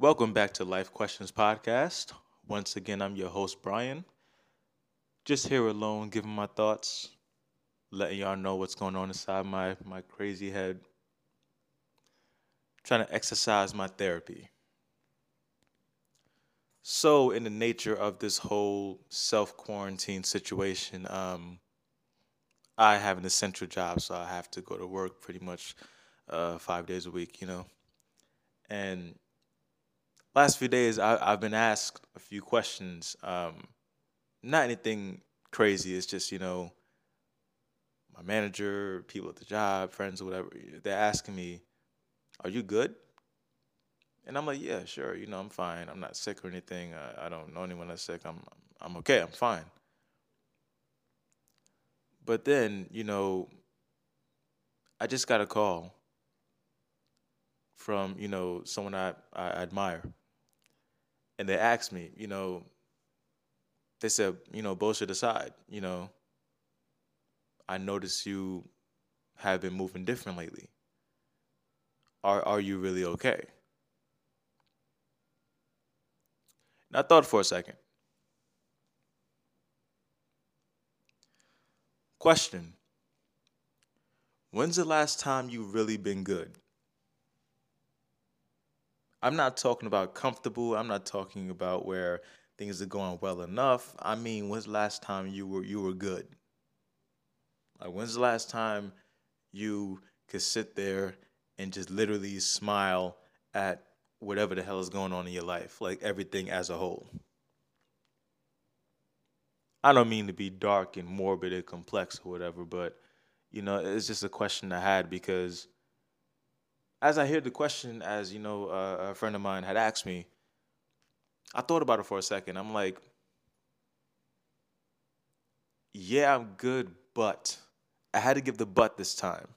Welcome back to Life Questions Podcast. Once again, I'm your host, Brian. Just here alone, giving my thoughts, letting y'all know what's going on inside my, my crazy head. Trying to exercise my therapy. So, in the nature of this whole self quarantine situation, um, I have an essential job, so I have to go to work pretty much uh, five days a week, you know. And last few days, I, have been asked a few questions. Um, not anything crazy. It's just you know, my manager, people at the job, friends, or whatever. They're asking me, "Are you good?" And I'm like, "Yeah, sure. You know, I'm fine. I'm not sick or anything. I, I don't know anyone that's sick. I'm I'm okay. I'm fine." But then, you know, I just got a call from, you know, someone I, I admire. And they asked me, you know, they said, you know, bullshit aside, you know, I noticed you have been moving different lately. Are are you really okay? And I thought for a second. Question When's the last time you really been good? I'm not talking about comfortable. I'm not talking about where things are going well enough. I mean, when's the last time you were you were good? Like when's the last time you could sit there and just literally smile at whatever the hell is going on in your life, like everything as a whole? I don't mean to be dark and morbid and complex or whatever, but you know, it's just a question I had because as I hear the question, as you know, uh, a friend of mine had asked me, I thought about it for a second. I'm like, yeah, I'm good, but I had to give the but this time,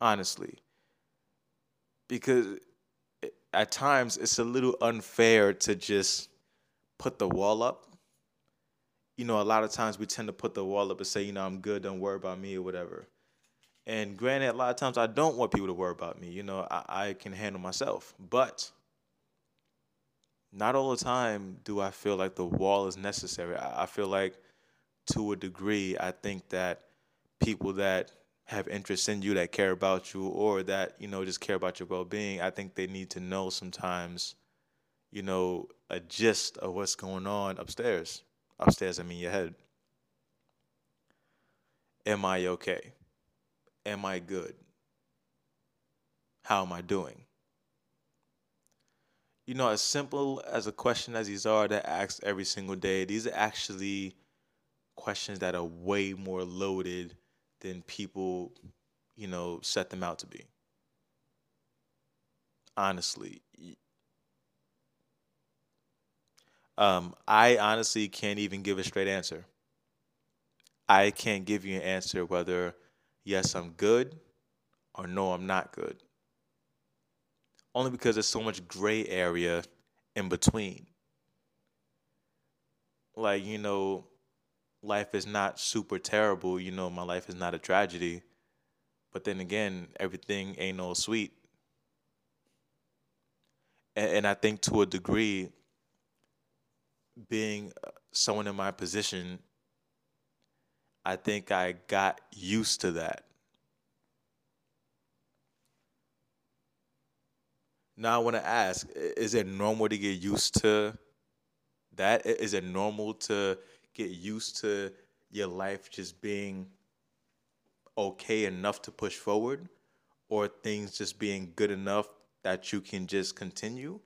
honestly, because at times it's a little unfair to just put the wall up you know, a lot of times we tend to put the wall up and say, you know, I'm good, don't worry about me or whatever. And granted, a lot of times I don't want people to worry about me. You know, I, I can handle myself. But not all the time do I feel like the wall is necessary. I, I feel like to a degree, I think that people that have interest in you, that care about you, or that, you know, just care about your well being, I think they need to know sometimes, you know, a gist of what's going on upstairs upstairs, I mean your head. Am I okay? Am I good? How am I doing? You know, as simple as a question as these are that ask every single day, these are actually questions that are way more loaded than people, you know, set them out to be. Honestly, Um, I honestly can't even give a straight answer. I can't give you an answer whether yes, I'm good or no, I'm not good. Only because there's so much gray area in between. Like, you know, life is not super terrible. You know, my life is not a tragedy. But then again, everything ain't no sweet. And, and I think to a degree, being someone in my position, I think I got used to that. Now I want to ask: Is it normal to get used to that? Is it normal to get used to your life just being okay enough to push forward, or things just being good enough that you can just continue?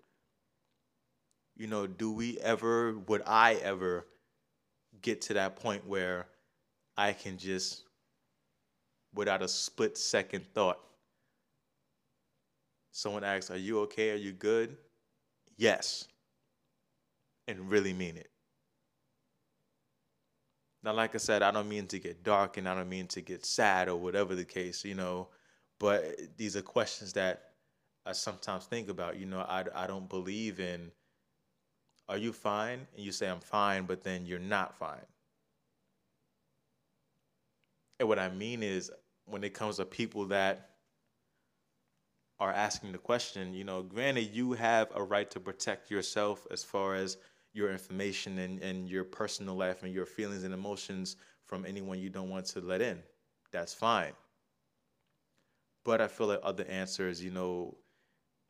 you know, do we ever, would I ever get to that point where I can just, without a split second thought, someone asks, Are you okay? Are you good? Yes. And really mean it. Now, like I said, I don't mean to get dark and I don't mean to get sad or whatever the case, you know, but these are questions that I sometimes think about. You know, I, I don't believe in are you fine? And you say, I'm fine, but then you're not fine. And what I mean is, when it comes to people that are asking the question, you know, granted, you have a right to protect yourself as far as your information and, and your personal life and your feelings and emotions from anyone you don't want to let in. That's fine. But I feel like other answers, you know,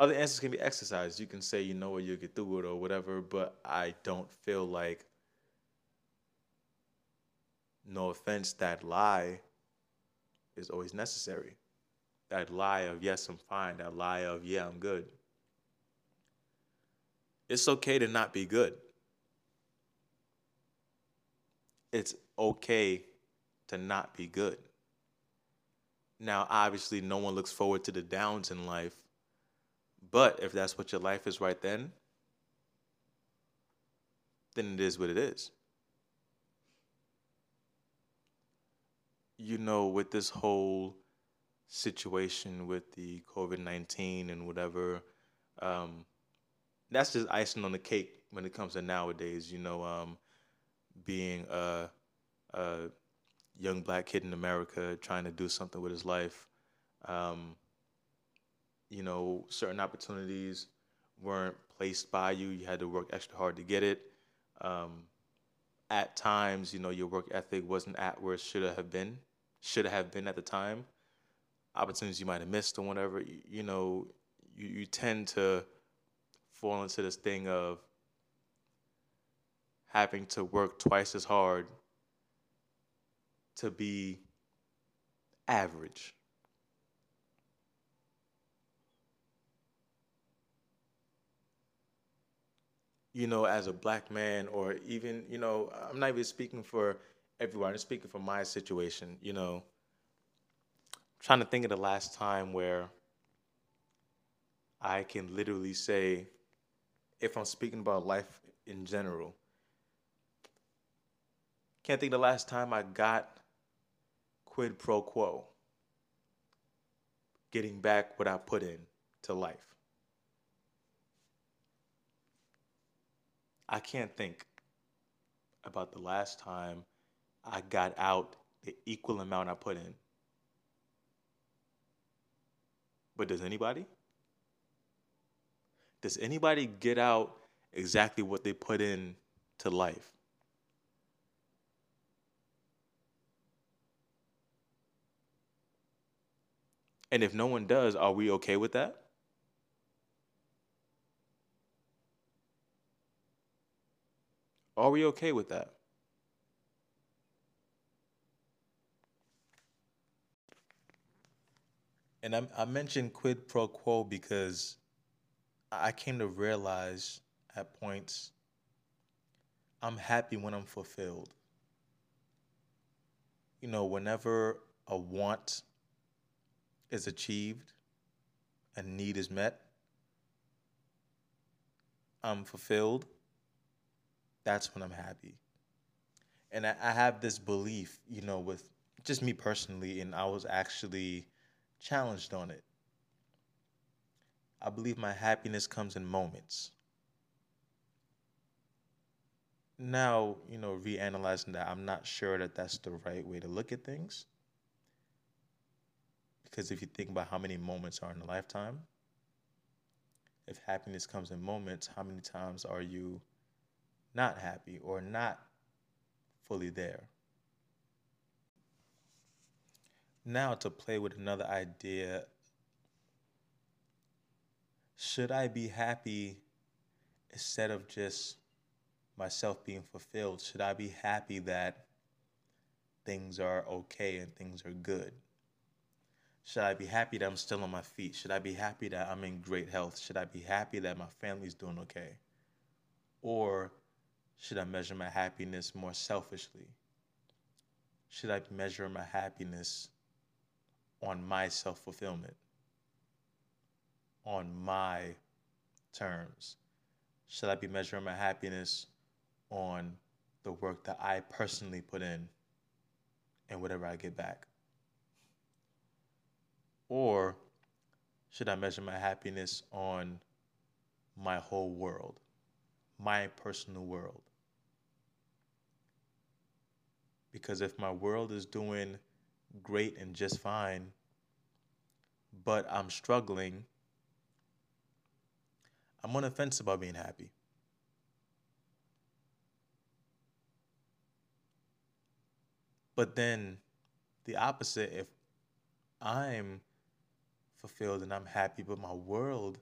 other answers can be exercised. You can say, you know what, you'll get through it or whatever, but I don't feel like, no offense, that lie is always necessary. That lie of, yes, I'm fine. That lie of, yeah, I'm good. It's okay to not be good. It's okay to not be good. Now, obviously, no one looks forward to the downs in life, but if that's what your life is right then, then it is what it is. You know, with this whole situation with the COVID 19 and whatever, um, that's just icing on the cake when it comes to nowadays, you know, um, being a, a, young black kid in America trying to do something with his life. Um, you know, certain opportunities weren't placed by you. You had to work extra hard to get it. Um, at times, you know, your work ethic wasn't at where it should have been, should have been at the time. Opportunities you might have missed or whatever. You, you know, you, you tend to fall into this thing of having to work twice as hard to be average. You know, as a black man, or even, you know, I'm not even speaking for everyone, I'm speaking for my situation, you know. I'm trying to think of the last time where I can literally say, if I'm speaking about life in general, can't think the last time I got quid pro quo, getting back what I put in to life. I can't think about the last time I got out the equal amount I put in. But does anybody? Does anybody get out exactly what they put in to life? And if no one does, are we okay with that? Are we okay with that? And I, I mentioned quid pro quo because I came to realize at points I'm happy when I'm fulfilled. You know, whenever a want is achieved a need is met, I'm fulfilled, that's when I'm happy. And I, I have this belief, you know, with just me personally, and I was actually challenged on it. I believe my happiness comes in moments. Now, you know, reanalyzing that, I'm not sure that that's the right way to look at things. Because if you think about how many moments are in a lifetime, if happiness comes in moments, how many times are you not happy or not fully there? Now, to play with another idea, should I be happy instead of just myself being fulfilled? Should I be happy that things are okay and things are good? Should I be happy that I'm still on my feet? Should I be happy that I'm in great health? Should I be happy that my family's doing okay? Or should I measure my happiness more selfishly? Should I measure my happiness on my self fulfillment? On my terms? Should I be measuring my happiness on the work that I personally put in and whatever I get back? Or should I measure my happiness on my whole world, my personal world? Because if my world is doing great and just fine, but I'm struggling I'm on the fence about being happy. But then the opposite, if I'm fulfilled and I'm happy, but my world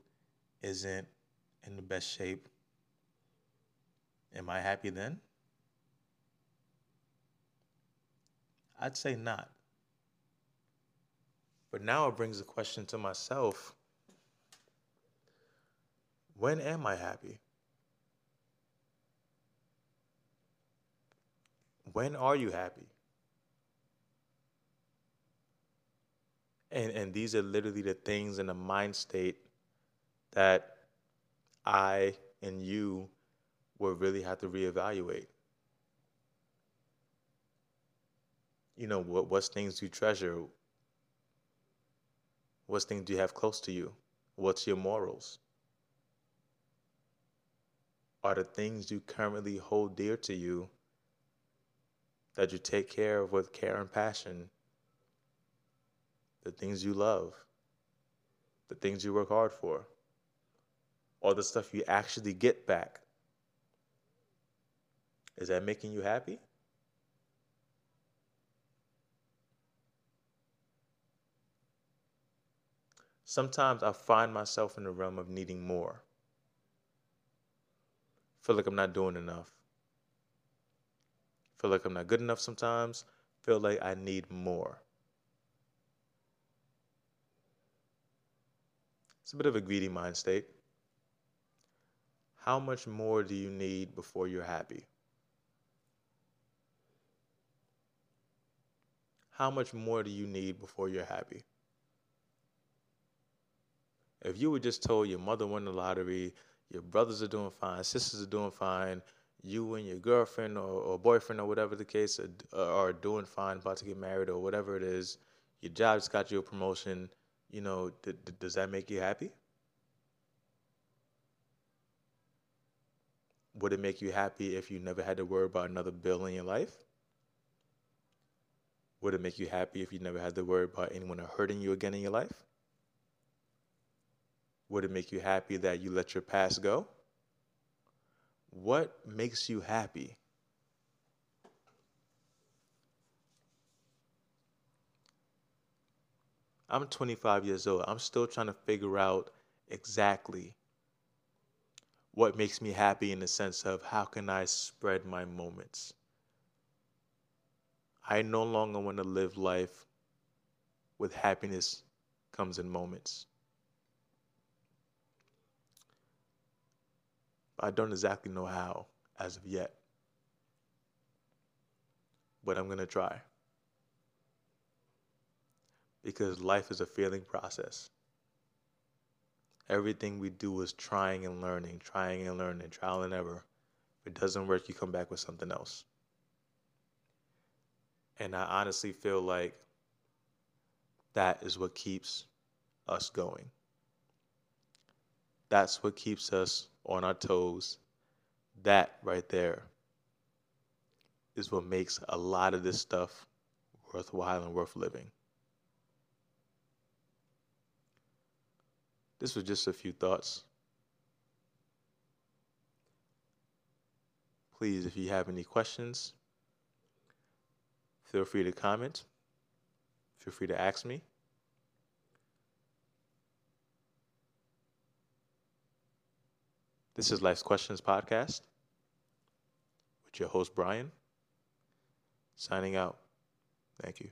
isn't in the best shape, am I happy then? I'd say not. But now it brings the question to myself when am I happy? When are you happy? And, and these are literally the things in the mind state that I and you will really have to reevaluate. You know, what what's things do you treasure? What things do you have close to you? What's your morals? Are the things you currently hold dear to you that you take care of with care and passion the things you love, the things you work hard for, all the stuff you actually get back. Is that making you happy? Sometimes I find myself in the realm of needing more. Feel like I'm not doing enough. Feel like I'm not good enough sometimes. Feel like I need more. It's a bit of a greedy mind state. How much more do you need before you're happy? How much more do you need before you're happy? If you were just told your mother won the lottery, your brothers are doing fine, sisters are doing fine, you and your girlfriend or, or boyfriend or whatever the case are, are doing fine, about to get married or whatever it is, your job's got you a promotion, you know, does that make you happy? Would it make you happy if you never had to worry about another bill in your life? Would it make you happy if you never had to worry about anyone hurting you again in your life? Would it make you happy that you let your past go? What makes you happy? I'm 25 years old. I'm still trying to figure out exactly what makes me happy in the sense of how can I spread my moments. I no longer want to live life with happiness comes in moments. I don't exactly know how as of yet, but I'm going to try because life is a feeling process. Everything we do is trying and learning, trying and learning, trial and error. If it doesn't work, you come back with something else. And I honestly feel like that is what keeps us going. That's what keeps us on our toes. That right there is what makes a lot of this stuff worthwhile and worth living. This was just a few thoughts. Please, if you have any questions, feel free to comment. Feel free to ask me. This is Life's Questions Podcast with your host, Brian. Signing out. Thank you.